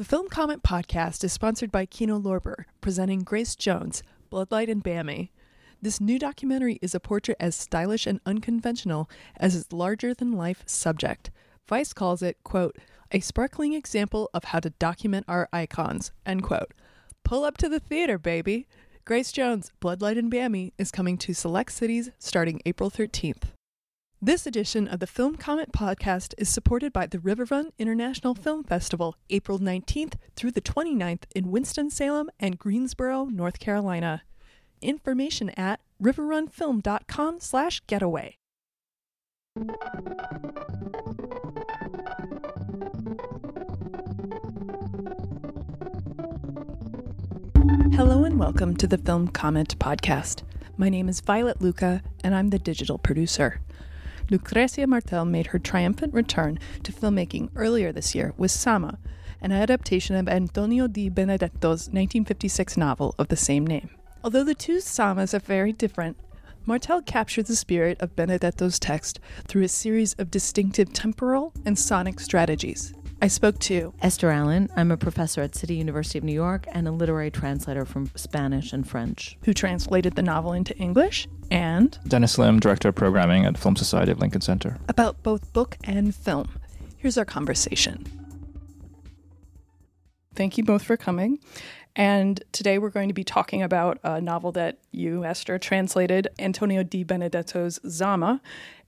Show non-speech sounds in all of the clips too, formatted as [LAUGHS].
The Film Comment podcast is sponsored by Kino Lorber, presenting Grace Jones, Bloodlight and Bami. This new documentary is a portrait as stylish and unconventional as its larger than life subject. Vice calls it, quote, a sparkling example of how to document our icons, end quote. Pull up to the theater, baby. Grace Jones, Bloodlight and Bami is coming to select cities starting April 13th. This edition of the Film Comment podcast is supported by the River Run International Film Festival, April 19th through the 29th in Winston-Salem and Greensboro, North Carolina. Information at riverrunfilm.com slash getaway. Hello and welcome to the Film Comment podcast. My name is Violet Lucca and I'm the digital producer. Lucrecia Martel made her triumphant return to filmmaking earlier this year with Zama, an adaptation of Antonio Di Benedetto's 1956 novel of the same name. Although the two Zamas are very different, Martel captured the spirit of Benedetto's text through a series of distinctive temporal and sonic strategies. I spoke to Esther Allen. I'm a professor at City University of New York and a literary translator from Spanish and French. who translated the novel into English, and Dennis Lim, Director of Programming at Film Society of Lincoln Center. about both book and film. Here's our conversation. Thank you both for coming. And today we're going to be talking about a novel that you, Esther, translated, Antonio Di Benedetto's Zama.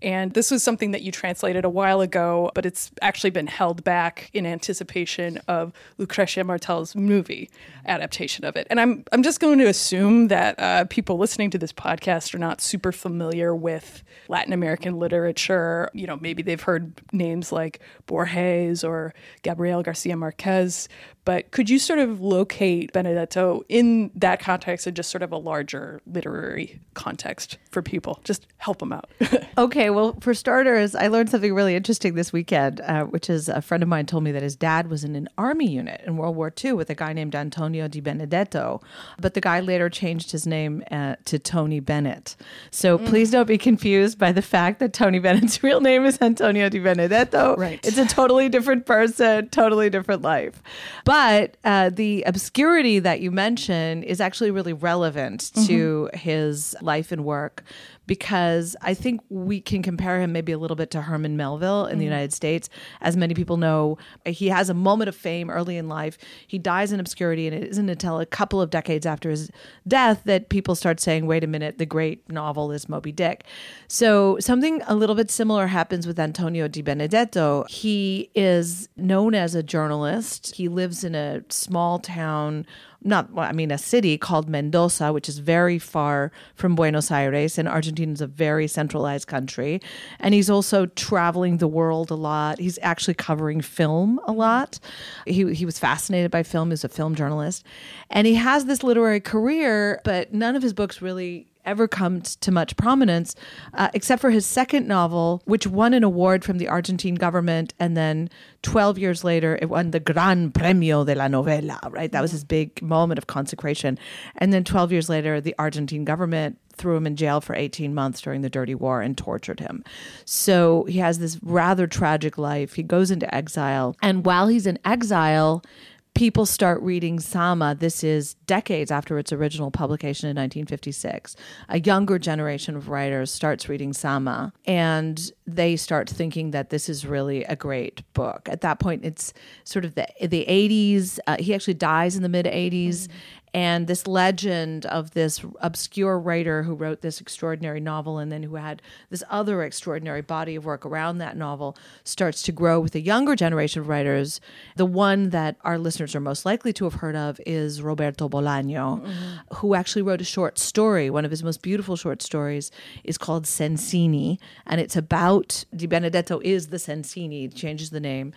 And this was something that you translated a while ago, but it's actually been held back in anticipation of Lucrecia Martel's movie adaptation of it. And I'm, I'm just going to assume that uh, people listening to this podcast are not super familiar with Latin American literature. You know, maybe they've heard names like Borges or Gabriel Garcia Marquez. But could you sort of locate Benedetto in that context and just sort of a larger literary context for people? Just help them out. [LAUGHS] Okay, well, for starters, I learned something really interesting this weekend, uh, which is a friend of mine told me that his dad was in an army unit in World War II with a guy named Antonio Di Benedetto, but the guy later changed his name uh, to Tony Bennett. So please don't be confused by the fact that Tony Bennett's [LAUGHS] real name is Antonio Di Benedetto. Right. It's a totally different person, totally different life. But uh, the obscurity that you mention is actually really relevant to his life and work because I think we can compare him maybe a little bit to Herman Melville in the mm. United States. As many people know, he has a moment of fame early in life. He dies in obscurity, and it isn't until a couple of decades after his death that people start saying, wait a minute, the great novel is Moby Dick. So something a little bit similar happens with Antonio Di Benedetto. He is known as a journalist. He lives in a small town not well, I mean a city called Mendoza, which is very far from Buenos Aires, and Argentina is a very centralized country. And he's also traveling the world a lot. He's actually covering film a lot. He he was fascinated by film. He's a film journalist, and he has this literary career, but none of his books really ever come to much prominence, uh, except for his second novel, which won an award from the Argentine government, and then 12 years later, it won the Gran Premio de la Novela, right? That was his big moment of consecration. And then 12 years later, the Argentine government threw him in jail for 18 months during the Dirty War and tortured him. So he has this rather tragic life. He goes into exile. And while he's in exile, people start reading Zama. This is decades after its original publication in 1956. A younger generation of writers starts reading Zama and they start thinking that this is really a great book. At that point, it's sort of the, the 80s. Uh, he actually dies in the mid 80s. And this legend of this obscure writer who wrote this extraordinary novel and then who had this other extraordinary body of work around that novel starts to grow with a younger generation of writers. The one that our listeners are most likely to have heard of is Roberto Bolaño, mm-hmm. who actually wrote a short story. One of his most beautiful short stories is called Sensini, and it's about Di Benedetto is the Sensini, he changes the name.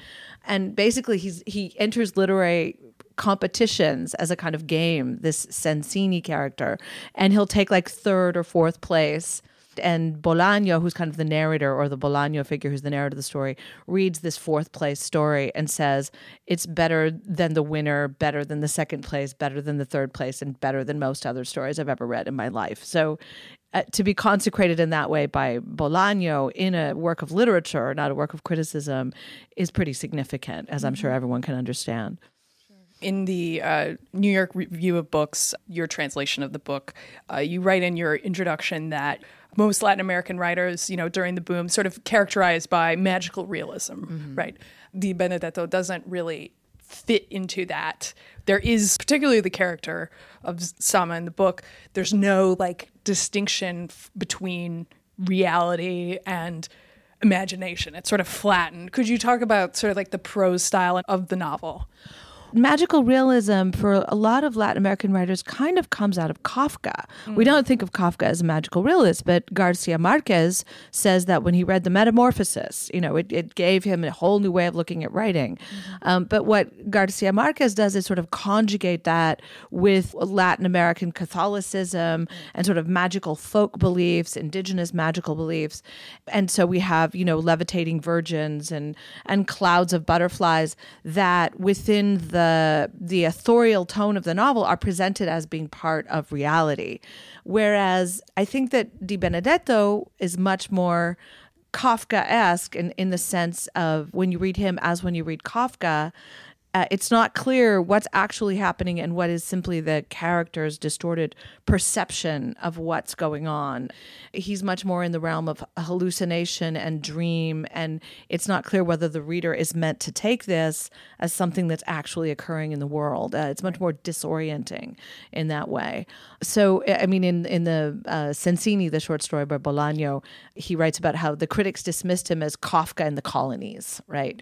And basically he's he enters literary competitions as a kind of game, this Sensini character, and he'll take like third or fourth place. And Bolaño, who's kind of the narrator, or the Bolaño figure who's the narrator of the story, reads this fourth place story and says, It's better than the winner, better than the second place, better than the third place, and better than most other stories I've ever read in my life. So uh, to be consecrated in that way by Bolaño in a work of literature, not a work of criticism, is pretty significant, as I'm sure everyone can understand. In the uh, New York Review of Books, your translation of the book, uh, you write in your introduction that most Latin American writers, you know, during the boom, sort of characterized by magical realism, mm-hmm. right? Di Benedetto doesn't really fit into that. There is particularly the character of Zama in the book. There's no like distinction f- between reality and imagination. It's sort of flattened. Could you talk about sort of like the prose style of the novel? Magical realism for a lot of Latin American writers kind of comes out of Kafka. Mm. We don't think of Kafka as a magical realist, but Garcia Marquez says that when he read The Metamorphosis, you know, it, it gave him a whole new way of looking at writing. Mm-hmm. Um, but what Garcia Marquez does is sort of conjugate that with Latin American Catholicism and sort of magical folk beliefs, indigenous magical beliefs. And so we have, you know, levitating virgins and, and clouds of butterflies that within the the authorial tone of the novel are presented as being part of reality. Whereas I think that Di Benedetto is much more Kafka esque in, in the sense of when you read him as when you read Kafka, uh, it's not clear what's actually happening and what is simply the character's distorted perception of what's going on. He's much more in the realm of hallucination and dream, and it's not clear whether the reader is meant to take this as something that's actually occurring in the world. Uh, it's much more disorienting in that way. So, I mean, in in the uh, Sensini, the short story by Bolaño, he writes about how the critics dismissed him as Kafka in the colonies, right?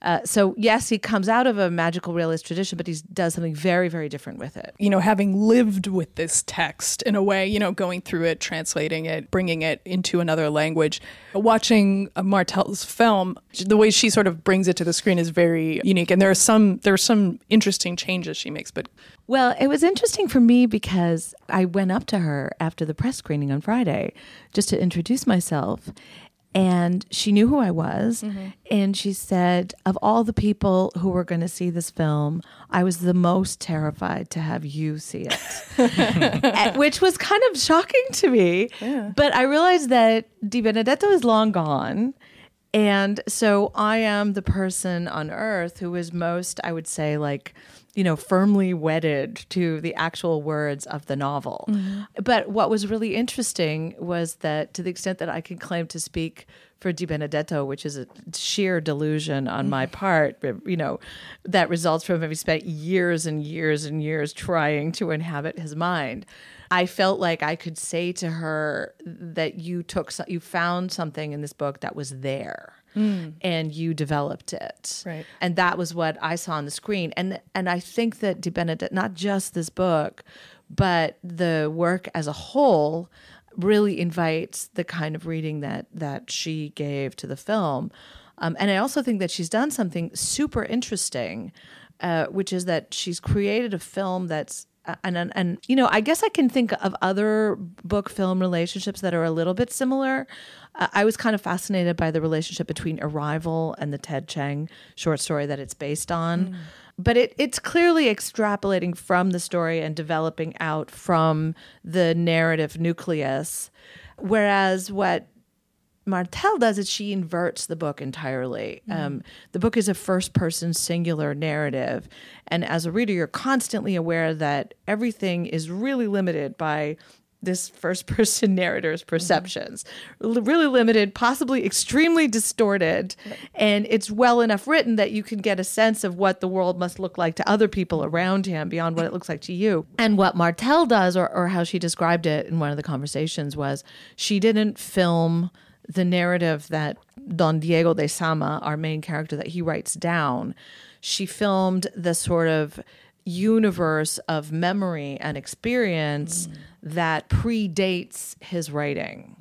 Uh, so, yes, he comes out of a magical realist tradition, but he does something very, very different with it. You know, having lived with this text in a way, you know, going through it, translating it, bringing it into another language, watching Martel's film, the way she sort of brings it to the screen is very unique. And there are some there are some interesting changes she makes, but well, it was interesting for me because I went up to her after the press screening on Friday just to introduce myself and she knew who I was. Mm-hmm. And she said, Of all the people who were going to see this film, I was the most terrified to have you see it, [LAUGHS] which was kind of shocking to me. Yeah. But I realized that Di Benedetto is long gone. And so I am the person on earth who is most, I would say, like, you know, firmly wedded to the actual words of the novel. Mm-hmm. But what was really interesting was that to the extent that I can claim to speak for Di Benedetto, which is a sheer delusion on my mm-hmm. part, you know, that results from having spent years and years and years trying to inhabit his mind. I felt like I could say to her that you took, you found something in this book that was there mm. and you developed it. Right. And that was what I saw on the screen. And and I think that Di Benedetto, not just this book, but the work as a whole really invites the kind of reading that that she gave to the film. Um, and I also think that she's done something super interesting, uh, which is that she's created a film that's and, and and you know, I guess I can think of other book film relationships that are a little bit similar. Uh, I was kind of fascinated by the relationship between Arrival and the Ted Chiang short story that it's based on. Mm. But it, it's clearly extrapolating from the story and developing out from the narrative nucleus. Whereas what Martel does is she inverts the book entirely. Mm. Um, the book is a first person singular narrative. And as a reader, you're constantly aware that everything is really limited by this first person [LAUGHS] narrator's perceptions. Mm-hmm. Really limited, possibly extremely distorted. And it's well enough written that you can get a sense of what the world must look like to other people around him beyond what it looks like to you. And what Martel does, or, or how she described it in one of the conversations, was she didn't film the narrative that Don Diego de Zama, our main character, that he writes down. She filmed the sort of universe of memory and experience mm. that predates his writing.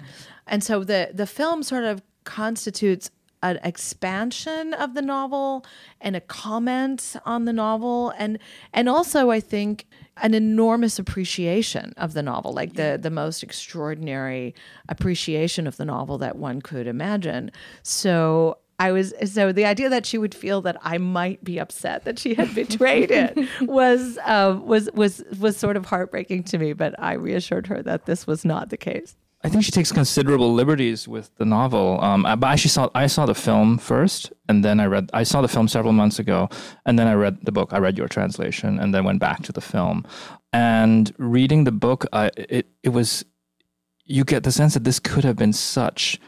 And so the the film sort of constitutes an expansion of the novel and a comment on the novel and and also I think an enormous appreciation of the novel like the the most extraordinary appreciation of the novel that one could imagine so I was so the idea that she would feel that I might be upset that she had betrayed [LAUGHS] it was uh, was was was sort of heartbreaking to me. But I reassured her that this was not the case. I think she takes considerable liberties with the novel. Um, but I actually saw I saw the film first, and then I read. I saw the film several months ago, and then I read the book. I read your translation, and then went back to the film. And reading the book, I, it it was you get the sense that this could have been such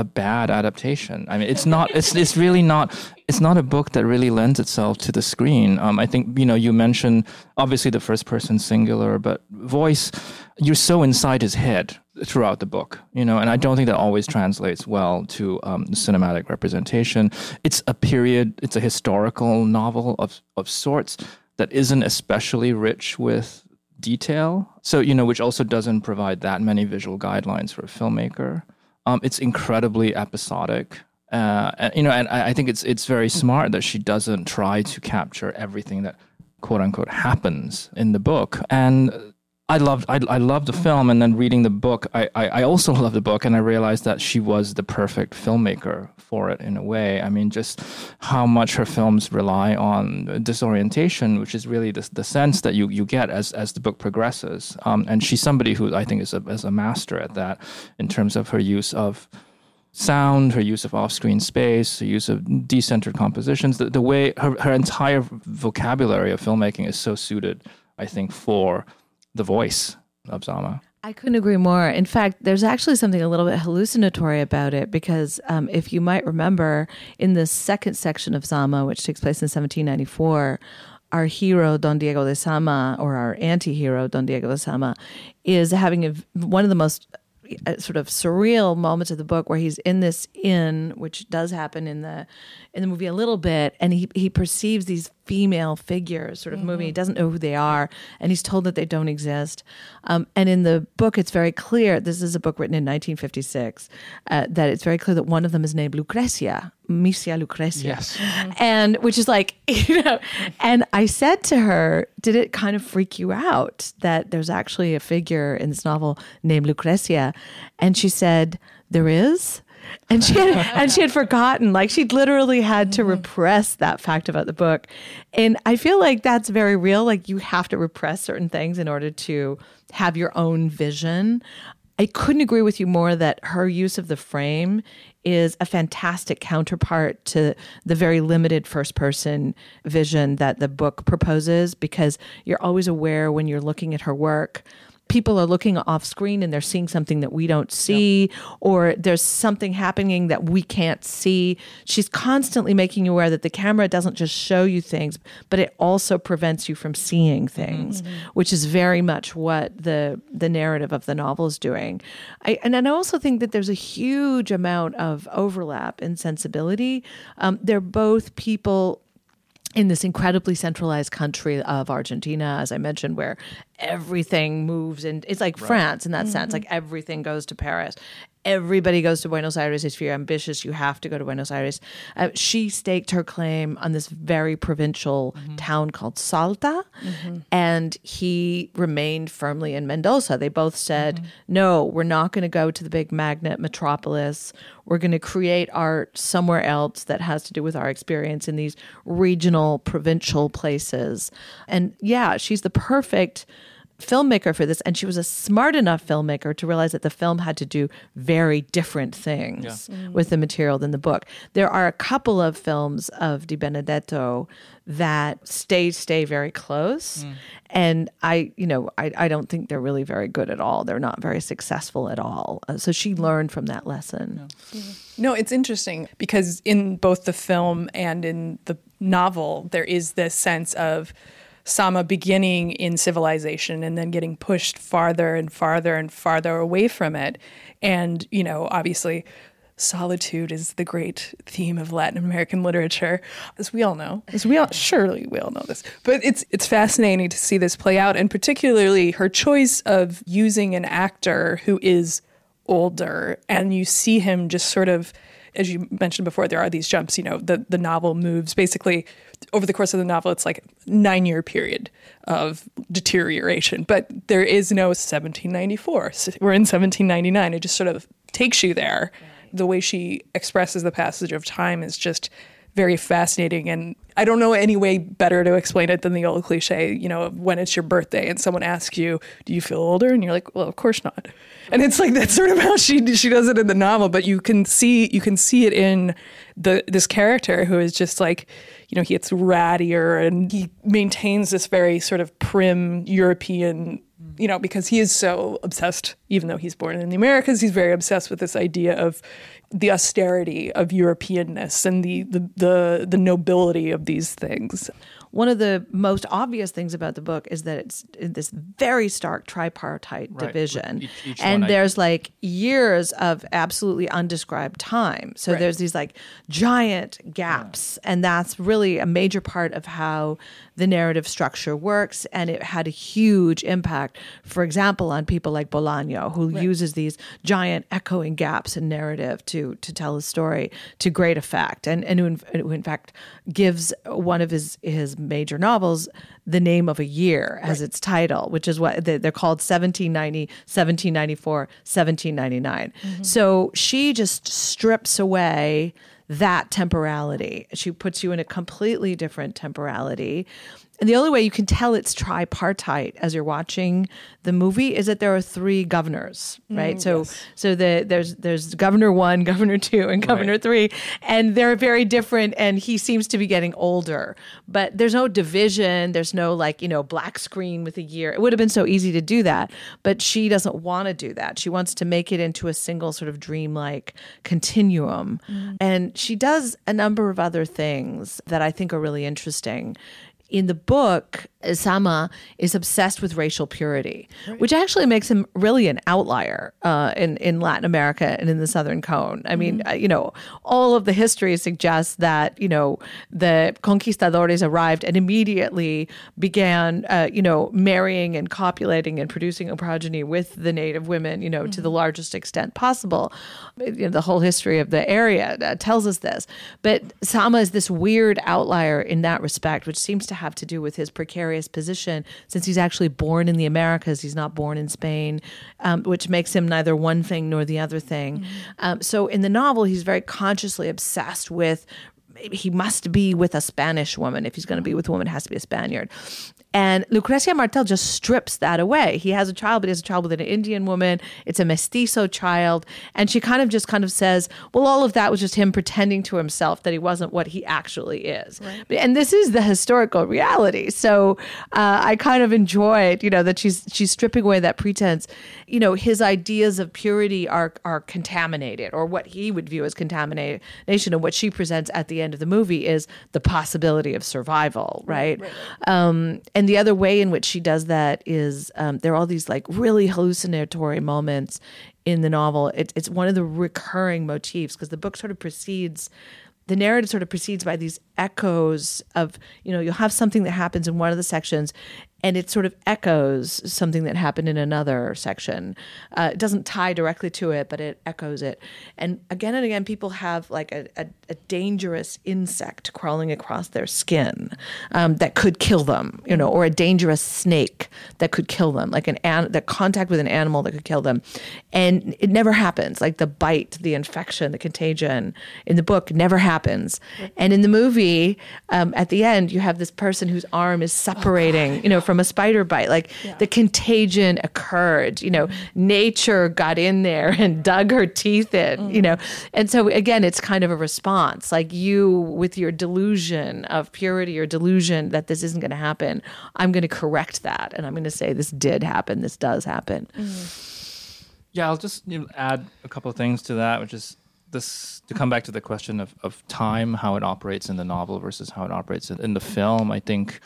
a bad adaptation. I mean, it's not. It's it's really not. It's not a book that really lends itself to the screen. Um, I think you know you mentioned obviously the first person singular, but voice. You're so inside his head throughout the book, you know, and I don't think that always translates well to um, cinematic representation. It's a period. It's a historical novel of of sorts that isn't especially rich with detail. So you know, which also doesn't provide that many visual guidelines for a filmmaker. Um, it's incredibly episodic. Uh, and, you know, and I, I think it's it's very smart that she doesn't try to capture everything that quote unquote happens in the book. And I loved I, I loved the film, and then reading the book, I, I, I also [LAUGHS] loved the book, and I realized that she was the perfect filmmaker for it in a way. I mean, just how much her films rely on disorientation, which is really the, the sense that you, you get as as the book progresses. Um, and she's somebody who I think is a is a master at that in terms of her use of sound, her use of off-screen space, her use of decentered compositions, the, the way her, her entire vocabulary of filmmaking is so suited, I think, for the voice of Zama. I couldn't agree more. In fact, there's actually something a little bit hallucinatory about it because um, if you might remember, in the second section of Zama, which takes place in 1794, our hero Don Diego de Zama, or our anti-hero Don Diego de Zama, is having a, one of the most sort of surreal moments of the book where he's in this inn, which does happen in the in the movie a little bit, and he he perceives these female figures sort of moving. He doesn't know who they are, and he's told that they don't exist. Um, and in the book, it's very clear. This is a book written in 1956. Uh, that it's very clear that one of them is named Lucrecia, Misia Lucrecia. Yes. Mm-hmm. And which is like, [LAUGHS] you know, and I said to her, did it kind of freak you out that there's actually a figure in this novel named Lucrecia? And she said, there is and she had, [LAUGHS] and she had forgotten like she'd literally had to mm-hmm. repress that fact about the book and i feel like that's very real like you have to repress certain things in order to have your own vision i couldn't agree with you more that her use of the frame is a fantastic counterpart to the very limited first person vision that the book proposes because you're always aware when you're looking at her work people are looking off screen and they're seeing something that we don't see yep. or there's something happening that we can't see she's constantly making you aware that the camera doesn't just show you things but it also prevents you from seeing things mm-hmm. which is very much what the the narrative of the novel is doing I, and, and i also think that there's a huge amount of overlap in sensibility um, they're both people in this incredibly centralized country of Argentina, as I mentioned, where everything moves and it's like right. France in that mm-hmm. sense, like everything goes to Paris everybody goes to Buenos Aires. If you're ambitious, you have to go to Buenos Aires. Uh, she staked her claim on this very provincial mm-hmm. town called Salta, mm-hmm. and he remained firmly in Mendoza. They both said, mm-hmm. no, we're not going to go to the big magnet metropolis. We're going to create art somewhere else that has to do with our experience in these regional, provincial places. And yeah, she's the perfect filmmaker for this and she was a smart enough filmmaker to realize that the film had to do very different things yeah. mm. with the material than the book there are a couple of films of di benedetto that stay stay very close mm. and i you know I, I don't think they're really very good at all they're not very successful at all uh, so she learned from that lesson yeah. no it's interesting because in both the film and in the novel there is this sense of Zama beginning in civilization and then getting pushed farther and farther and farther away from it. And, you know, obviously, solitude is the great theme of Latin American literature, as we all know. As we all surely we all know this. But it's it's fascinating to see this play out, and particularly her choice of using an actor who is older, and you see him just sort of as you mentioned before, there are these jumps. You know, the the novel moves basically over the course of the novel. It's like nine year period of deterioration, but there is no 1794. We're in 1799. It just sort of takes you there. The way she expresses the passage of time is just very fascinating. And I don't know any way better to explain it than the old cliche, you know, when it's your birthday and someone asks you, "Do you feel older?" and you're like, "Well, of course not." And it's like that's sort of how she she does it in the novel, but you can see you can see it in the this character who is just like, you know, he gets rattier and he maintains this very sort of prim European you know, because he is so obsessed, even though he's born in the Americas, he's very obsessed with this idea of the austerity of Europeanness and the the the, the nobility of these things. One of the most obvious things about the book is that it's this very stark tripartite Right. division. Each- each and one I- there's like years of absolutely undescribed time. So Right. there's these like giant gaps. And that's really a major part of how the narrative structure works. And it had a huge impact, for example, on people like Bolaño, who uses these giant echoing gaps in narrative to to tell a story to great effect. And and who in, who in fact gives one of his his major novels the name of a year as its title, which is what they- they're called 1790, 1794, 1799. Mm-hmm. So she just strips away that temporality. She puts you in a completely different temporality. And the only way you can tell it's tripartite as you're watching the movie is that there are three governors, mm, right? so so the there's there's governor 1, [LAUGHS] governor 2 and governor 3 and they're very different and he seems to be getting older. But there's no division, there's no like, you know, black screen with a year. It would have been so easy to do that, but she doesn't want to do that. She wants to make it into a single sort of dreamlike continuum. Mm. And she does a number of other things that I think are really interesting in the book, Zama is obsessed with racial purity, which actually makes him really an outlier uh, in in Latin America and in the Southern Cone. I mean, uh, you know, all of the history suggests that you know the conquistadores arrived and immediately began, uh, you know, marrying and copulating and producing a progeny with the native women, you know, to the largest extent possible. You know, the whole history of the area uh, tells us this. But Zama is this weird outlier in that respect, which seems to have to do with his precarious position since he's actually born in the Americas. He's not born in Spain, um, which makes him neither one thing nor the other thing. Um, so in the novel, he's very consciously obsessed with he must be with a Spanish woman. If he's going to be with a woman, it has to be a Spaniard. And Lucrecia Martel just strips that away. He has a child, but he has a child with an Indian woman. It's a mestizo child. And she kind of just kind of says, well, all of that was just him pretending to himself that he wasn't what he actually is. And this is the historical reality. So uh, I kind of enjoyed, you know, that she's she's stripping away that pretense. You know, his ideas of purity are are contaminated, or what he would view as contamination. And what she presents at the end of the movie is the possibility of survival, right? Um, and the other way in which she does that is um, there are all these like really hallucinatory moments in the novel. It, it's one of the recurring motifs because the book sort of proceeds the narrative sort of proceeds by these echoes of you know you'll have something that happens in one of the sections and it sort of echoes something that happened in another section. Uh, it doesn't tie directly to it but it echoes it. And again and again people have like a, a, a dangerous insect crawling across their skin um, that could kill them you know or a dangerous snake that could kill them like an, an that contact with an animal that could kill them. And it never happens. Like the bite the infection the contagion in the book never happens. And in the movie um, at the end you have this person whose arm is separating you know from a spider bite. Like the contagion occurred you know mm-hmm. nature got in there [LAUGHS] and dug her teeth in you mm-hmm. know. And so again it's kind of a response like you with your delusion of purity or delusion that this isn't going to happen i'm going to correct that and i'm going to say this did happen this does happen. Mm-hmm. Yeah, I'll just you know, add a couple of things to that, which is this to come back to the question of, of time, how it operates in the novel versus how it operates in, in the film. I think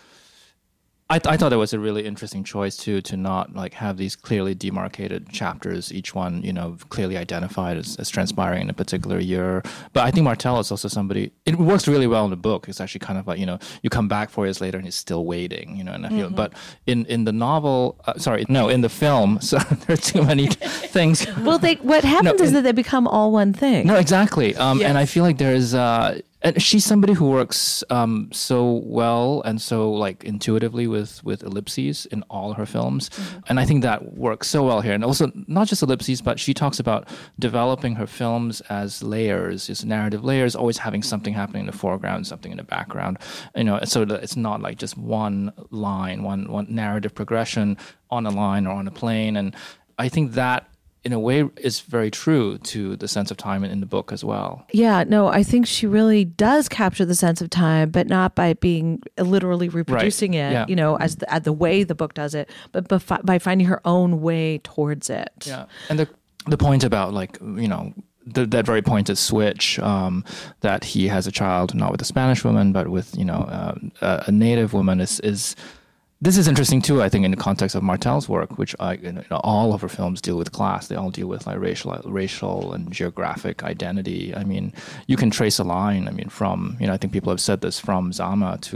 I, th- I thought it was a really interesting choice too to not like have these clearly demarcated chapters, each one you know clearly identified as, as transpiring in a particular year. But I think Martel is also somebody. It works really well in the book. It's actually kind of like you know you come back four years later and he's still waiting. You know, and I feel. But in in the novel, uh, sorry, no, in the film, [LAUGHS] so there are too many [LAUGHS] things. well they what happens is in- that they become all one thing No, exactly. Um, And I feel like there's, uh, and she's somebody who works um, so well and so like intuitively with with ellipses in all her films, mm-hmm. and I think that works so well here. And also not just ellipses, but she talks about developing her films as layers, as narrative layers, always having something happening in the foreground, something in the background. You know, so that it's not like just one line, one one narrative progression on a line or on a plane, and I think that in a way is very true to the sense of time in, the book as well. Yeah, no, I think she really does capture the sense of time, but not by being literally reproducing right. it, yeah. you know, as the, as the way the book does it, but by finding her own way towards it. Yeah, and the the point about like you know the, that very pointed switch um, that he has a child not with a Spanish woman but with you know uh, a native woman is is this is interesting too. I think in the context of Martel's work, which I, you know, all of her films deal with class. They all deal with like racial, racial and geographic identity. I mean, you can trace a line. I mean, from you know, I think people have said this from Zama to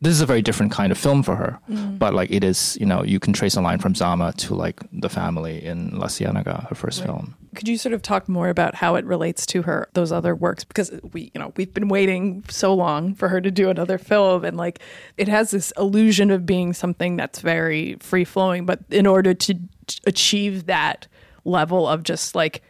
this is a very different kind of film for her, mm. but like it is, you know, you can trace a line from Zama to like the family in La Ciénaga, her first right. film. Could you sort of talk more about how it relates to her those other works? Because we, you know, we've been waiting so long for her to do another film, and like it has this illusion of being something that's very free flowing, but in order to achieve that level of just like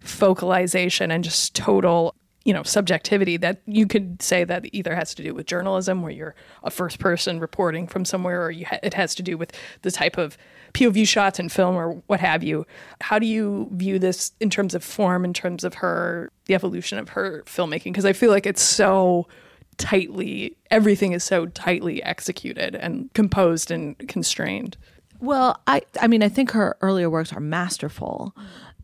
focalization and just total you know subjectivity that you could say that either has to do with journalism where you're a first person reporting from somewhere or ha- it has to do with the type of POV shots in film or what have you. How do you view this in terms of form in terms of her the evolution of her filmmaking? Because I feel like it's so tightly everything is so tightly executed and composed and constrained. Well, I I mean I think her earlier works are masterful.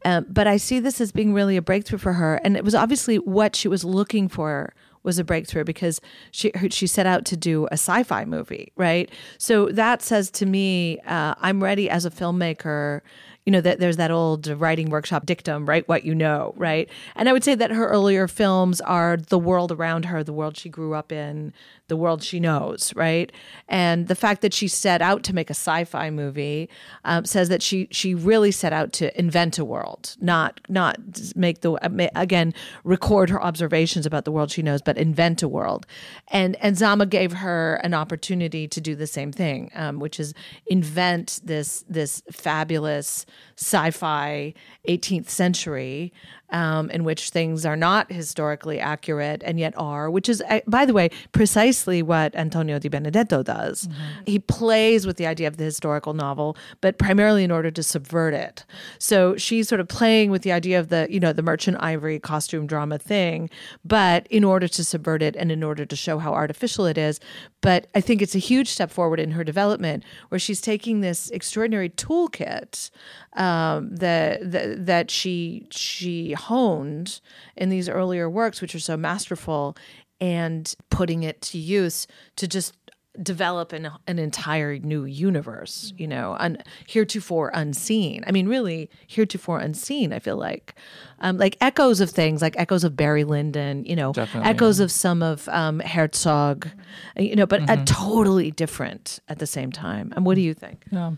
Um, but I see this as being really a breakthrough for her, and it was obviously what she was looking for was a breakthrough because she she set out to do a sci-fi movie, right? So that says to me, uh, I'm ready as a filmmaker you know that there's that old writing workshop dictum write what you know right and i would say that her earlier films are the world around her the world she grew up in the world she knows, right? And the fact that she set out to make a sci-fi movie um, says that she she really set out to invent a world, not not make the again record her observations about the world she knows, but invent a world. And and Zama gave her an opportunity to do the same thing, um, which is invent this this fabulous sci-fi 18th century um, in which things are not historically accurate and yet are, which is, uh, by the way, precisely what Antonio Di Benedetto does. Mm-hmm. He plays with the idea of the historical novel, but primarily in order to subvert it. So she's sort of playing with the idea of the, you know, the merchant ivory costume drama thing, but in order to subvert it and in order to show how artificial it is. But I think it's a huge step forward in her development where she's taking this extraordinary toolkit um, that, that that she she honed in these earlier works, which are so masterful, and putting it to use to just develop an, an entire new universe, you know, un, heretofore unseen. I mean, really, heretofore unseen, I feel like. Um, like echoes of things, like echoes of Barry Lyndon, you know, Definitely, echoes yeah. of some of um, Herzog, you know, but mm-hmm. a totally different at the same time. And what do you think? Yeah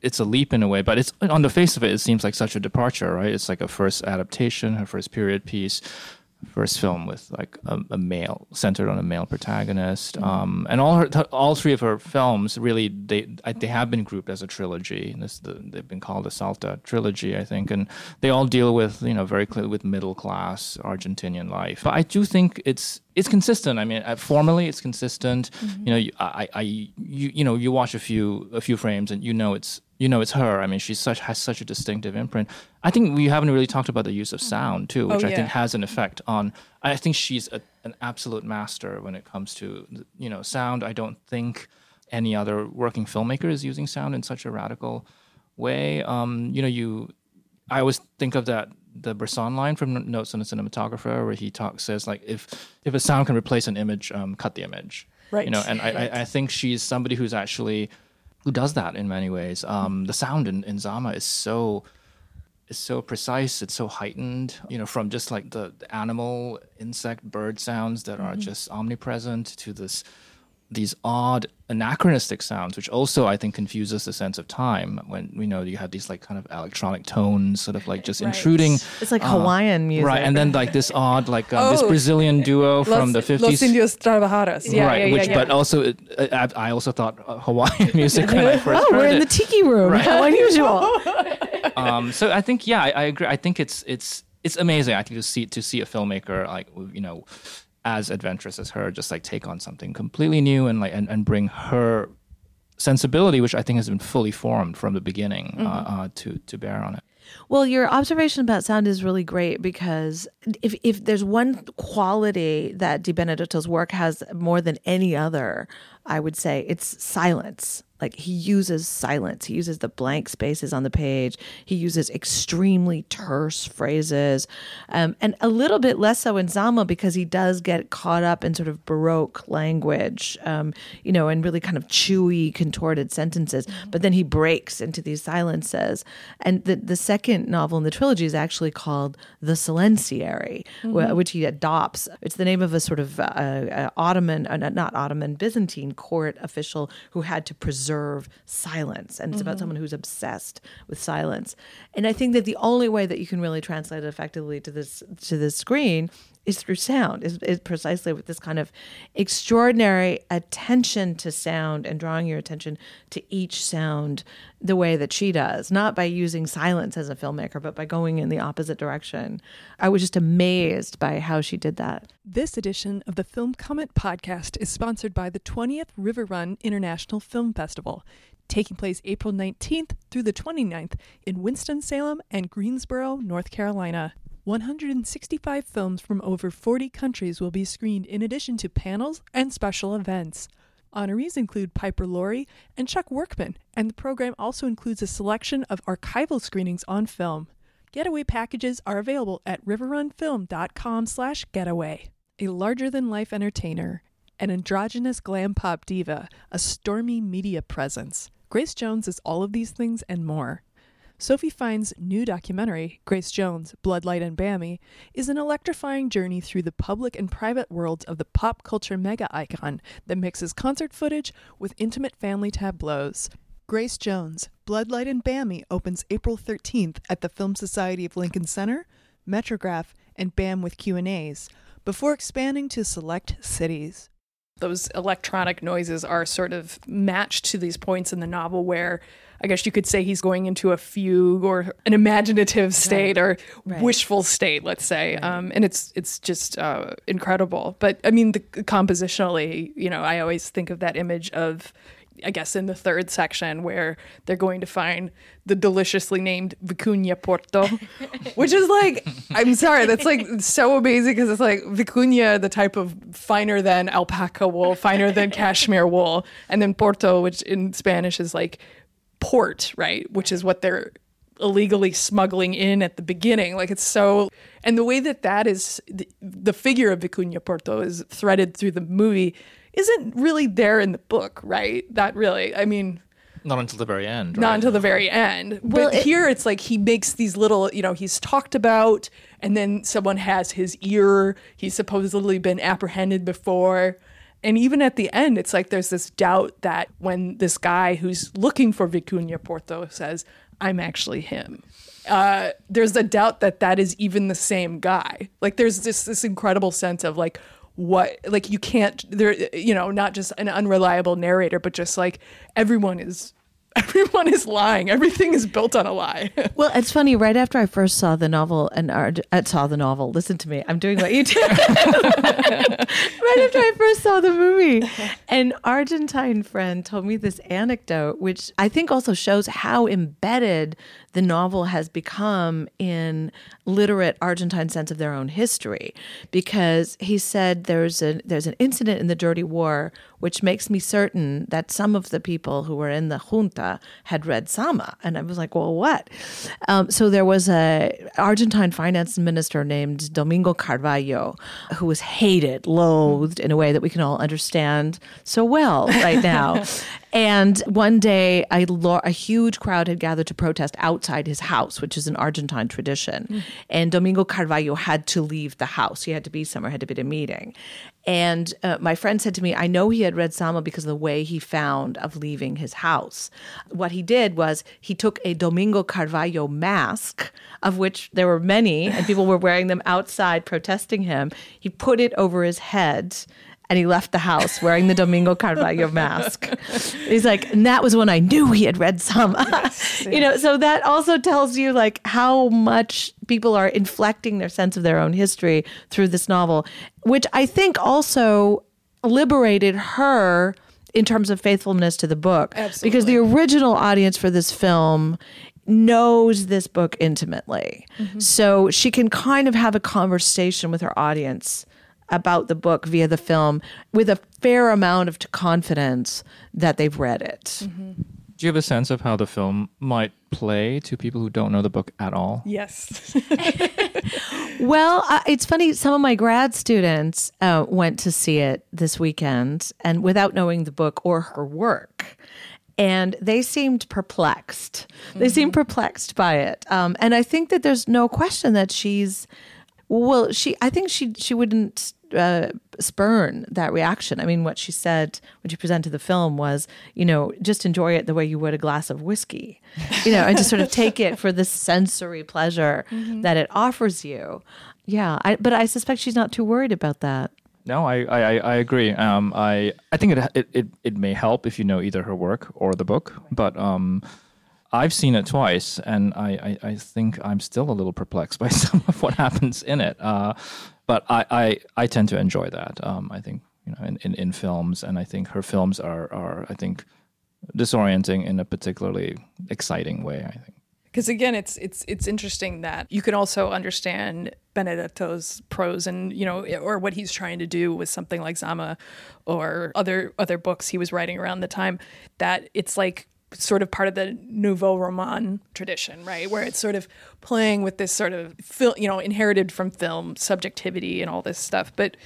it's a leap in a way, but it's on the face of it, it seems like such a departure, right? It's like a first adaptation, her first period piece, first film with like a, a male centered on a male protagonist, mm-hmm. um, and all her all three of her films really they they have been grouped as a trilogy. This the, they've been called the Salta trilogy, I think, and they all deal with you know very clearly with middle class Argentinian life. But I do think it's it's consistent. I mean, uh, formally, it's consistent. Mm-hmm. You know, I, I, you, you know, you watch a few, a few frames, and you know it's, you know, it's her. I mean, she's such has such a distinctive imprint. I think we haven't really talked about the use of sound too, which oh, yeah. I think has an effect on. I think she's a, an absolute master when it comes to, you know, sound. I don't think any other working filmmaker is using sound in such a radical way. Um, you know, you, I always think of that the Bresson line from Notes on a Cinematographer, where he talks says like if if a sound can replace an image, um, cut the image. Right. You know, and right. I, I think she's somebody who's actually who does that in many ways. Um, the sound in, in Zama is so is so precise. It's so heightened. You know, from just like the, the animal, insect, bird sounds that mm-hmm. are just omnipresent to this these odd anachronistic sounds, which also I think confuses the sense of time when you know you have these like kind of electronic tones, sort of like just Right. intruding. It's like uh, Hawaiian music. Right, and then like this odd, like um, this Oh. Brazilian duo from the Los fifties, Indios Tabajaras. Yeah, right? yeah, yeah, which, yeah. but also, it, I, I also thought uh, Hawaiian [LAUGHS] music when I first oh, heard we're in it. the tiki room. How unusual. [LAUGHS] um, so I think yeah, I, I agree. I think it's it's it's amazing. I think to see to see a filmmaker like you know as adventurous as her just like take on something completely new and like and, and bring her sensibility, which I think has been fully formed from the beginning, uh, uh, to to bear on it. Well, your observation about sound is really great because if if there's one quality that Di Benedetto's work has more than any other, I would say it's silence. Like he uses silence. He uses the blank spaces on the page. He uses extremely terse phrases, um, and a little bit less so in Zama because he does get caught up in sort of baroque language, um, you know, and really kind of chewy, contorted sentences. But then he breaks into these silences. And the the second novel in the trilogy is actually called The Silenciary, wh- which he adopts. It's the name of a sort of uh, uh, Ottoman, uh, not Ottoman, Byzantine court official who had to preserve silence. And it's about mm-hmm. someone who's obsessed with silence. And I think that the only way that you can really translate it effectively to this to this screen is through sound, is, is precisely with this kind of extraordinary attention to sound and drawing your attention to each sound the way that she does, not by using silence as a filmmaker, but by going in the opposite direction. I was just amazed by how she did that. This edition of the Film Comment podcast is sponsored by the 20th River Run International Film Festival, taking place April 19th through the 29th in Winston-Salem and Greensboro, North Carolina. 165 films from over 40 countries will be screened in addition to panels and special events. Honorees include Piper Laurie and Chuck Workman, and the program also includes a selection of archival screenings on film. Getaway packages are available at riverrunfilm.com slash getaway. A larger-than-life entertainer, an androgynous glam pop diva, a stormy media presence. Grace Jones is all of these things and more. Sophie Fiennes's new documentary, Grace Jones, Bloodlight and Bami, is an electrifying journey through the public and private worlds of the pop culture mega icon that mixes concert footage with intimate family tableaus. Grace Jones, Bloodlight and Bami opens April 13th at the Film Society of Lincoln Center, Metrograph, and BAM with Q&As, before expanding to select cities. Those electronic noises are sort of matched to these points in the novel where I guess you could say he's going into a fugue or an imaginative state or Right. wishful state, let's say. Um, and it's it's just uh, incredible. But I mean, the compositionally, you know, I always think of that image of, I guess, in the third section where they're going to find the deliciously named Vicuña Porto, [LAUGHS] which is like, I'm sorry, that's like so amazing because it's like Vicuña, the type of finer than alpaca wool, finer than cashmere wool, and then Porto, which in Spanish is like port, right? Which is what they're illegally smuggling in at the beginning. Like it's so, and the way that that is, the, the figure of Vicuña Porto is threaded through the movie isn't really there in the book, right? Not really. I mean, Not until the very end. not until the very end. Well, but it- here it's like he makes these little, you know, he's talked about, and then someone has his ear. He's supposedly been apprehended before. And even at the end, it's like there's this doubt that when this guy who's looking for Vicuña Porto says, I'm actually him. Uh, there's a doubt that that is even the same guy. Like there's this this incredible sense of like, what like you can't there you know not just an unreliable narrator but just like everyone is [LAUGHS] everyone is lying everything is built on a lie [LAUGHS] Well, it's funny. Right after I first saw the novel and uh, saw the novel, listen to me. I'm doing what you do. [LAUGHS] right after I first saw the movie, an Argentine friend told me this anecdote, which I think also shows how embedded the novel has become in literate Argentine sense of their own history. Because he said there's a there's an incident in the Dirty War which makes me certain that some of the people who were in the junta had read Zama, and I was like, well, what? Um, so there was a Argentine finance minister named Domingo Cavallo who was hated, loathed in a way that we can all understand so well right now. [LAUGHS] And one day, a, lo- a huge crowd had gathered to protest outside his house, which is an Argentine tradition. And Domingo Cavallo had to leave the house. He had to be somewhere, had to be at a meeting. And uh, my friend said to me, I know he had read Zama because of the way he found of leaving his house. What he did was he took a Domingo Cavallo mask, of which there were many, and people were wearing them outside protesting him. He put it over his head and he left the house wearing the Domingo Cavallo mask. He's like, and that was when I knew he had read Zama. Yes, [LAUGHS] you know, so that also tells you like how much people are inflecting their sense of their own history through this novel, which I think also liberated her in terms of faithfulness to the book. Absolutely. Because the original audience for this film knows this book intimately. Mm-hmm. So she can kind of have a conversation with her audience about the book via the film with a fair amount of confidence that they've read it. Mm-hmm. Do you have a sense of how the film might play to people who don't know the book at all? Yes. [LAUGHS] well, uh, it's funny. Some of my grad students uh, went to see it this weekend and without knowing the book or her work. And they seemed perplexed. Mm-hmm. They seemed perplexed by it. Um, and I think that there's no question that she's, well, she, I think she, she wouldn't uh, spurn that reaction. I mean, what she said when she presented the film was, you know, just enjoy it the way you would a glass of whiskey, you know, and just sort of take it for the sensory pleasure [LAUGHS] mm-hmm. that it offers you. Yeah, I, but I suspect she's not too worried about that. No, I I, I agree. Um, I I think it, it it it may help if you know either her work or the book, but um. I've seen it twice, and I, I, I, think I'm still a little perplexed [LAUGHS] by some of what happens in it. Uh, but I, I, I tend to enjoy that. Um, I think you know in, in, in films, and I think her films are are I think disorienting in a particularly exciting way. I think because again, it's it's it's interesting that you can also understand Benedetto's prose and you know or what he's trying to do with something like Zama or other other books he was writing around the time that it's like sort of part of the nouveau roman tradition, right? Where it's sort of playing with this sort of film, you know, inherited from film subjectivity and all this stuff. But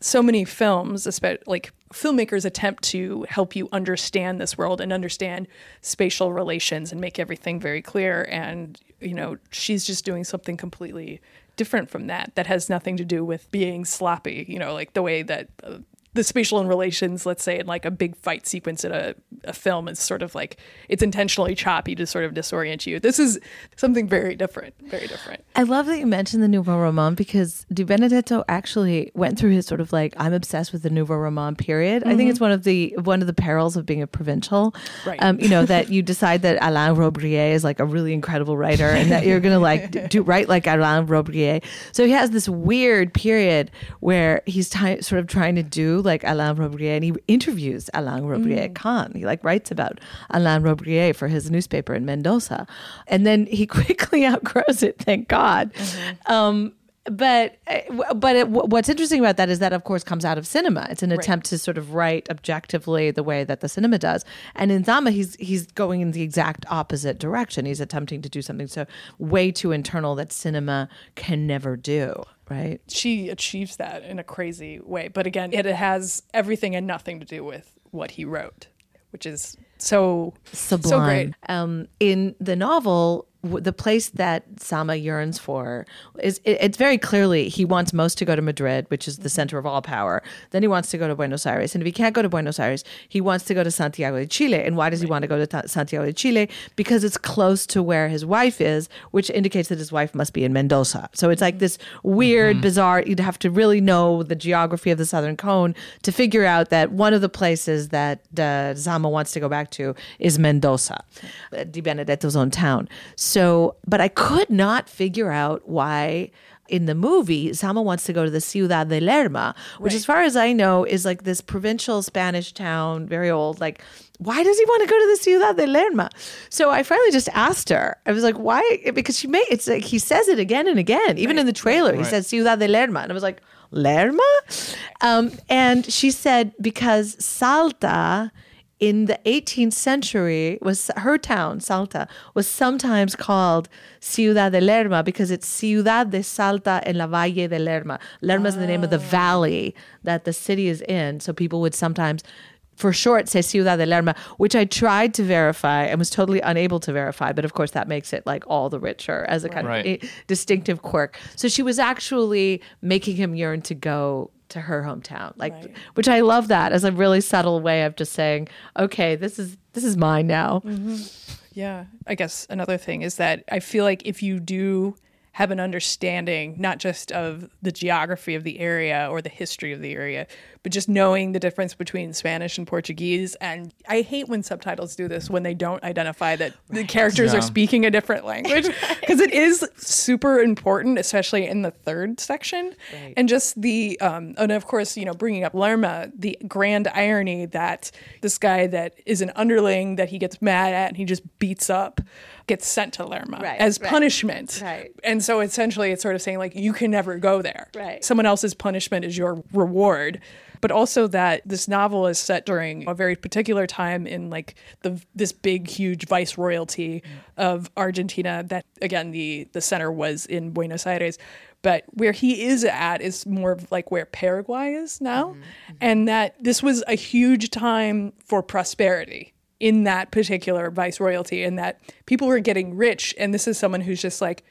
so many films, especially like filmmakers attempt to help you understand this world and understand spatial relations and make everything very clear. And, you know, she's just doing something completely different from that that has nothing to do with being sloppy, you know, like the way that uh, the spatial and relations, let's say, in like a big fight sequence in a, a film is sort of like it's intentionally choppy to sort of disorient you. This is something very different, very different. I love that you mentioned the Nouveau Roman because Di Benedetto actually went through his sort of like I'm obsessed with the Nouveau Roman period. Mm-hmm. I think mm-hmm. it's one of the one of the perils of being a provincial. Right. Um, you know that you decide that Alain Robbe-Grillet is like a really incredible writer and that you're gonna like do write like Alain Robbe-Grillet. So he has this weird period where he's t- sort of trying to do like Alain Robbe-Grillet and he interviews Alain Robbe-Grillet mm. Khan. He like writes about Alain Robbe-Grillet for his newspaper in Mendoza. And then he [LAUGHS] quickly outgrows it, thank God. Mm-hmm. Um, but but it, what's interesting about that is that of course comes out of cinema it's an right. attempt to sort of write objectively the way that the cinema does and in zama he's he's going in the exact opposite direction he's attempting to do something so way too internal that cinema can never do right? She achieves that in a crazy way. But again, it has everything and nothing to do with what he wrote, which is so sublime. So great. Um, in the novel, the place that Zama yearns for is it, it's very clearly he wants most to go to Madrid, which is the center of all power. Then he wants to go to Buenos Aires, and if he can't go to Buenos Aires, he wants to go to Santiago de Chile. And why does he want to go to Santiago de Chile? Because it's close to where his wife is, which indicates that his wife must be in Mendoza. So it's like this weird, mm-hmm. bizarre. You'd have to really know the geography of the Southern Cone to figure out that one of the places that uh, Zama wants to go back to is Mendoza, Di Benedetto's own town. So, but I could not figure out why in the movie, Zama wants to go to the Ciudad de Lerma, which, right. as far as I know, is like this provincial Spanish town, very old. Like, why does he want to go to the Ciudad de Lerma? So I finally just asked her. I was like, why? Because she made it's like he says it again and again, even right. in the trailer. Right. He says Ciudad de Lerma, and I was like, Lerma, um, and she said because Salta in the 18th century was her town salta was sometimes called ciudad de lerma because it's ciudad de salta en la valle de lerma lerma is the name of the ah. valley that the city is in so people would sometimes for short say Ciudad de Lerma, which I tried to verify and was totally unable to verify. But of course, that makes it like all the richer as a kind right. of distinctive quirk. So she was actually making him yearn to go to her hometown. Like Right. which I love that as a really subtle way of just saying, okay, this is this is mine now. Mm-hmm. Yeah. I guess another thing is that I feel like if you do have an understanding, not just of the geography of the area or the history of the area, but just knowing the difference between Spanish and Portuguese. And I hate when subtitles do this when they don't identify that the [SIGHS] characters Yeah. are speaking a different language [LAUGHS] because it is super important, especially in the third section. And just the, um, and of course, you know, bringing up Lerma, the grand irony that this guy that is an underling that he gets mad at and he just beats up gets sent to Lerma Right, as right. punishment. Right. And so essentially it's sort of saying like you can never go there. Right. Someone else's punishment is your reward. But also that this novel is set during a very particular time in like the this big huge viceroyalty of Argentina that again the the center was in Buenos Aires. But where he is at is more of like where Paraguay is now. Mm-hmm, mm-hmm. And that this was a huge time for prosperity in that particular viceroyalty and that people were getting rich and this is someone who's just like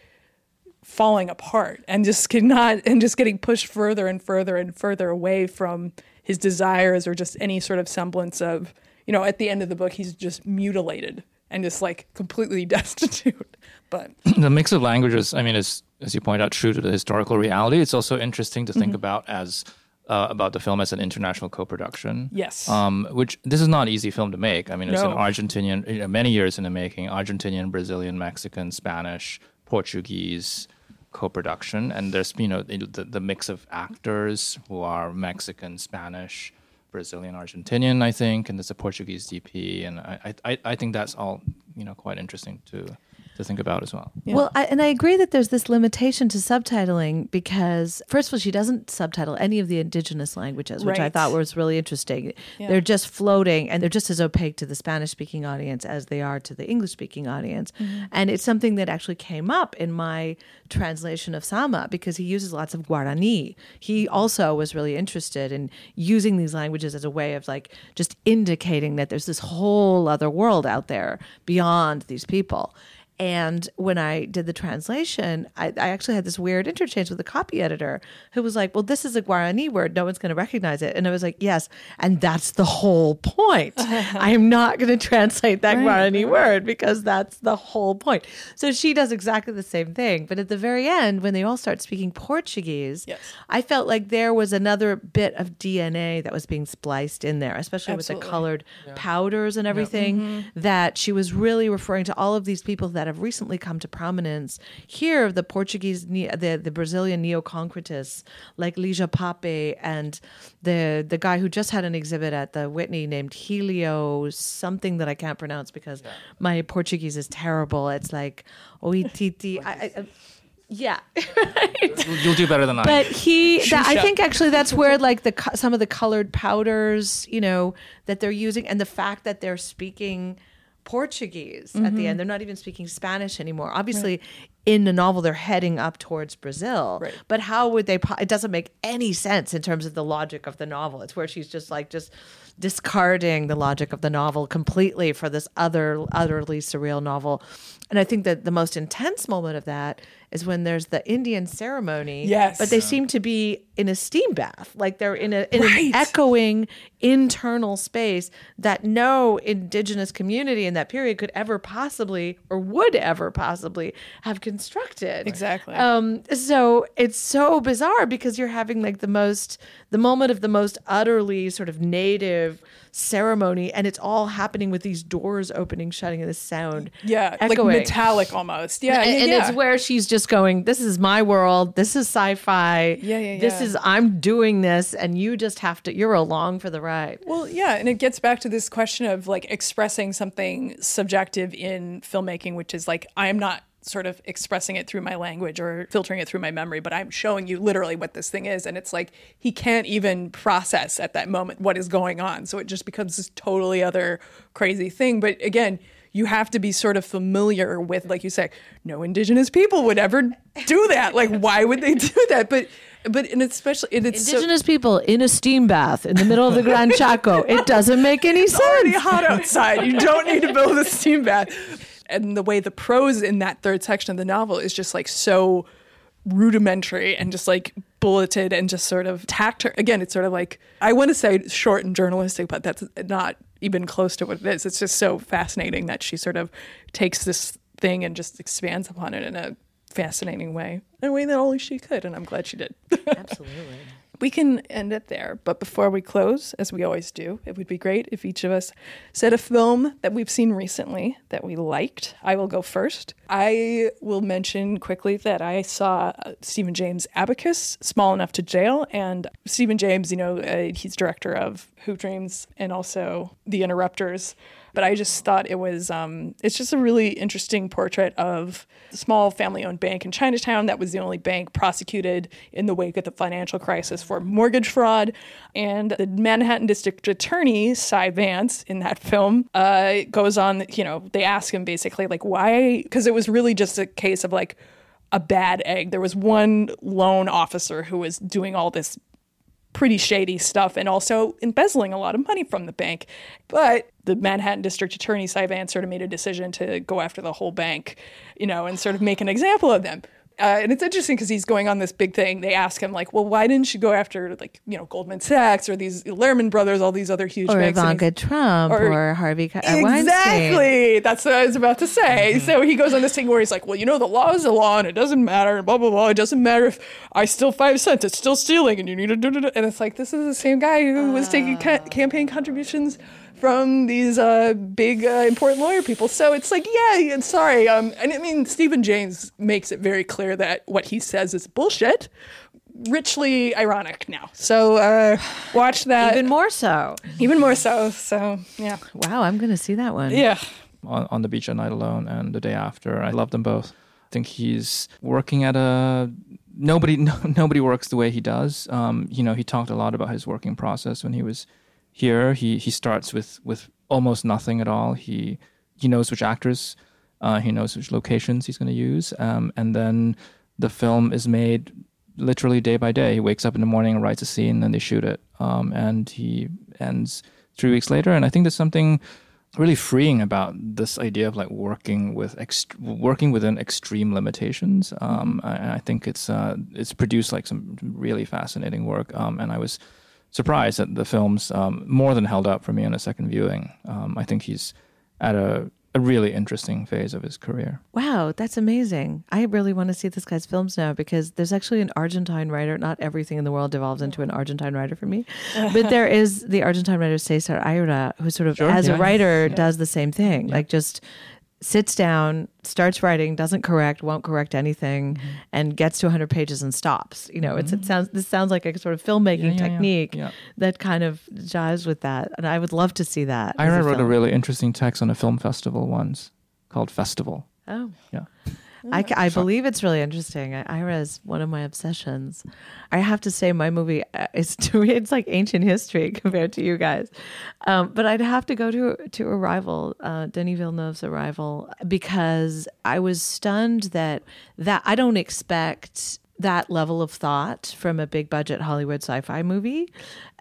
falling apart and just cannot and just getting pushed further and further and further away from his desires or just any sort of semblance of you know at the end of the book he's just mutilated and just like completely [LAUGHS] destitute but [CLEARS THROAT] the mix of languages, I mean, is as you point out, true to the historical reality. It's also interesting to think Mm-hmm. about as uh, about the film as an international co-production. Yes. Um, which this is not an easy film to make. I mean, it's No. an Argentinian, you know, many years in the making, Argentinian, Brazilian, Mexican, Spanish, Portuguese co-production, and there's you know the, the, mix of actors who are Mexican, Spanish. Brazilian, Argentinian, I think, and there's a Portuguese DP, and I, I, I think that's all, you know, quite interesting to, to think about as well. Well, I, and I agree that there's this limitation to subtitling because, first of all, she doesn't subtitle any of the indigenous languages, which I thought was really interesting. Yeah. They're just floating and they're just as opaque to the Spanish speaking audience as they are to the English speaking audience. Mm-hmm. And it's something that actually came up in my translation of Zama because he uses lots of Guarani. He also was really interested in using these languages as a way of like just indicating that there's this whole other world out there beyond these people. And when I did the translation, I, I actually had this weird interchange with the copy editor who was like, Well, this is a Guarani word. No one's going to recognize it. And I was like, Yes. And that's the whole point. [LAUGHS] I am not going to translate that Guarani word because that's the whole point. So she does exactly the same thing. But at the very end, when they all start speaking Portuguese, Yes. I felt like there was another bit of DNA that was being spliced in there, especially Absolutely. with the colored powders and everything. Mm-hmm. That she was really referring to all of these people that have recently come to prominence here, the Portuguese, the the Brazilian neo-concretists like Lygia Pape and the the guy who just had an exhibit at the Whitney named Helio something that I can't pronounce because my Portuguese is terrible. It's like oititi. [LAUGHS] I, I, yeah. [LAUGHS] You'll- You'll do better than I. But he, [LAUGHS] that, I think actually that's where like the some of the colored powders, you know, that they're using, and the fact that they're speaking Portuguese at the end, mm-hmm. they're not even speaking Spanish anymore. Obviously, in the novel, they're heading up towards Brazil. Right. But how would they? po- It doesn't make any sense in terms of the logic of the novel. It's where she's just like just discarding the logic of the novel completely for this other utterly surreal novel. And I think that the most intense moment of that is when there's the Indian ceremony. Yes. But they seem to be in a steam bath. Like they're in a in Right. an echoing internal space that no indigenous community in that period could ever possibly or would ever possibly have constructed. Exactly. Um, so it's so bizarre because you're having like the most the moment of the most utterly sort of native ceremony and it's all happening with these doors opening shutting and the sound yeah like echoing. metallic almost yeah and, yeah, and yeah. it's where she's just going this is my world this is sci-fi Yeah, yeah, this yeah. is i'm doing this and you just have to you're along for the ride Well, yeah, and it gets back to this question of like expressing something subjective in filmmaking, which is like I am not sort of expressing it through my language or filtering it through my memory, but I'm showing you literally what this thing is. And it's like he can't even process at that moment what is going on. So it just becomes this totally other crazy thing. But again, you have to be sort of familiar with, like you say, no indigenous people would ever do that. Like, why would they do that? But, but, and especially, and it's so, indigenous people in a steam bath in the middle of the Gran Chaco it doesn't make any already sense It's already hot outside. You don't need to build a steam bath. And the way the prose in that third section of the novel is just like so rudimentary and just like bulleted and just sort of tacked her. Again, it's sort of like, I want to say short and journalistic, but that's not even close to what it is. It's just so fascinating that she sort of takes this thing and just expands upon it in a fascinating way, in a way that only she could. And I'm glad she did. [LAUGHS] Absolutely. We can end it there. But before we close, as we always do, it would be great if each of us said a film that we've seen recently that we liked. I will go first. I will mention quickly that I saw uh, Stephen James' Abacus, Small Enough to Jail. And Stephen James, you know, uh, he's director of Hoop Dreams and also The Interrupters but I just thought it was um, it's just a really interesting portrait of the small family-owned bank in Chinatown that was the only bank prosecuted in the wake of the financial crisis for mortgage fraud, and the Manhattan District Attorney Cy Vance in that film uh, goes on. You know, they ask him basically like why because it was really just a case of like a bad egg. There was one loan officer who was doing all this pretty shady stuff and also embezzling a lot of money from the bank. But the Manhattan District Attorney Cy Vance sort of made a decision to go after the whole bank, you know, and sort of make an example of them. Uh, and it's interesting because he's going on this big thing. They ask him like, "Well, why didn't you go after like you know Goldman Sachs or these Lehman Brothers, all these other huge or banks?" Ivanka Trump or, or Harvey uh, Weinstein. Exactly. That's what I was about to say. Mm-hmm. So he goes on this thing where he's like, "Well, you know, the law is the law, and it doesn't matter, and blah blah blah. It doesn't matter if I steal five cents; it's still stealing, and you need to do it." And it's like this is the same guy who was taking ca- campaign contributions from these uh, big uh, important lawyer people. So it's like, yeah, and sorry. Um, and I mean, Stephen James makes it very clear that what he says is bullshit. Richly ironic now. So uh, watch that. Even more so. Even more so. So yeah. Wow, I'm going to see that one. Yeah. on, on the beach at night alone and the day after. I love them both. I think he's working at a nobody no, [LAUGHS] nobody works the way he does. Um, you know, he talked a lot about his working process when he was here. He he starts with with almost nothing at all. He he knows which actors, uh, he knows which locations he's going to use, um, and then the film is made literally day by day. He wakes up in the morning and writes a scene, and they shoot it, um, and he ends three weeks later. And I think there's something really freeing about this idea of like working with ext- working within extreme limitations. Um, I, I think it's uh, it's produced like some really fascinating work, um, and I was surprised that the film's um, more than held up for me on a second viewing. Um, I think he's at a a really interesting phase of his career. Wow, that's amazing. I really want to see this guy's films now because there's actually an Argentine writer. Not everything in the world devolves into an Argentine writer for me, but [LAUGHS] there is the Argentine writer Cesar Aira, who sort of, Sure, as yeah. a writer, does the same thing. Like just sits down, starts writing, doesn't correct, won't correct anything, Mm-hmm. and gets to 100 pages and stops. You know, it's it sounds this sounds like a sort of filmmaking Yeah, yeah, technique Yeah. that kind of jives with that, and I would love to see that. I wrote a film. really interesting text on a film festival once called Festival. Oh. Yeah. I, I believe it's really interesting. Aira is one of my obsessions. I have to say, my movie uh, is [LAUGHS] to me, it's like ancient history [LAUGHS] compared to you guys. Um, but I'd have to go to to Arrival, uh, Denis Villeneuve's Arrival, because I was stunned that that I don't expect that level of thought from a big budget Hollywood sci-fi movie,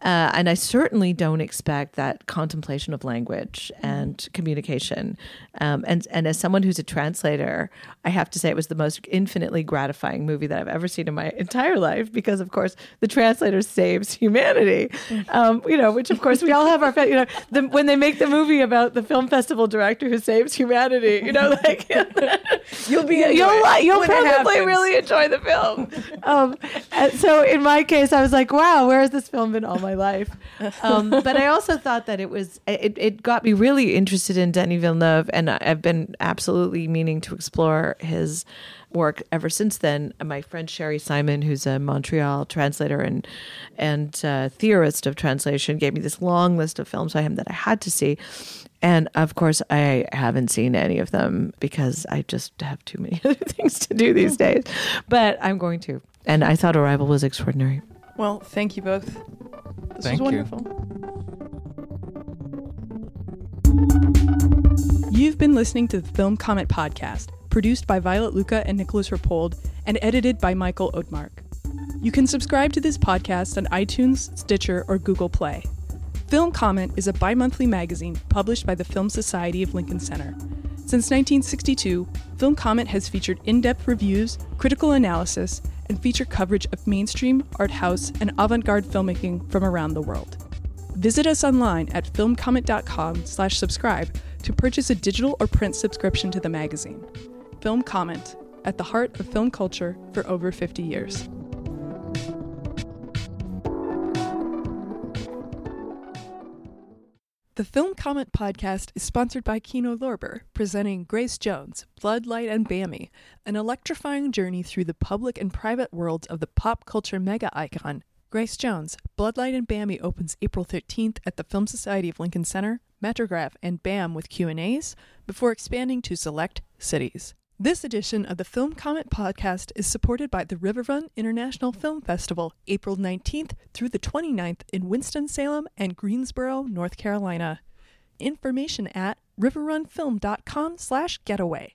uh, and I certainly don't expect that contemplation of language and communication. Um, and and as someone who's a translator, I have to say it was the most infinitely gratifying movie that I've ever seen in my entire life because, of course, the translator saves humanity. Um, you know, which of course we all have our you know the, when they make the movie about the film festival director who saves humanity. You know, [LAUGHS] like You'll be [LAUGHS] you'll you'll probably really enjoy the film. Um, and so in my case, I was like, wow, where has this film been all my life? Um, but I also thought that it was it, it got me really interested in Denis Villeneuve, and I've been absolutely meaning to explore his work ever since then. My friend Sherry Simon, who's a Montreal translator and and uh, theorist of translation, gave me this long list of films by him that I had to see. And of course, I haven't seen any of them because I just have too many [LAUGHS] other things to do these days. But I'm going to. And I thought Arrival was extraordinary. Well, thank you both. This Thank was you. wonderful. You've been listening to the Film Comment Podcast, produced by Violet Lucca and Nicholas Rapold, and edited by Michael Odmark. You can subscribe to this podcast on iTunes, Stitcher, or Google Play. Film Comment is a bi monthly magazine published by the Film Society of Lincoln Center. Since 1962, Film Comment has featured in depth reviews, critical analysis, and feature coverage of mainstream, art house, and avant-garde filmmaking from around the world. Visit us online at filmcomment.com slash subscribe to purchase a digital or print subscription to the magazine. Film Comment, at the heart of film culture for over 50 years. The Film Comment podcast is sponsored by Kino Lorber, presenting Grace Jones, Bloodlight and Bami, an electrifying journey through the public and private worlds of the pop culture mega icon. Grace Jones, Bloodlight and Bami opens April 13th at the Film Society of Lincoln Center, Metrograph, and BAM with Q&As before expanding to select cities. This edition of the Film Comment podcast is supported by the RiverRun International Film Festival, April 19th through the 29th in Winston-Salem and Greensboro, North Carolina. Information at riverrunfilm.com slash getaway.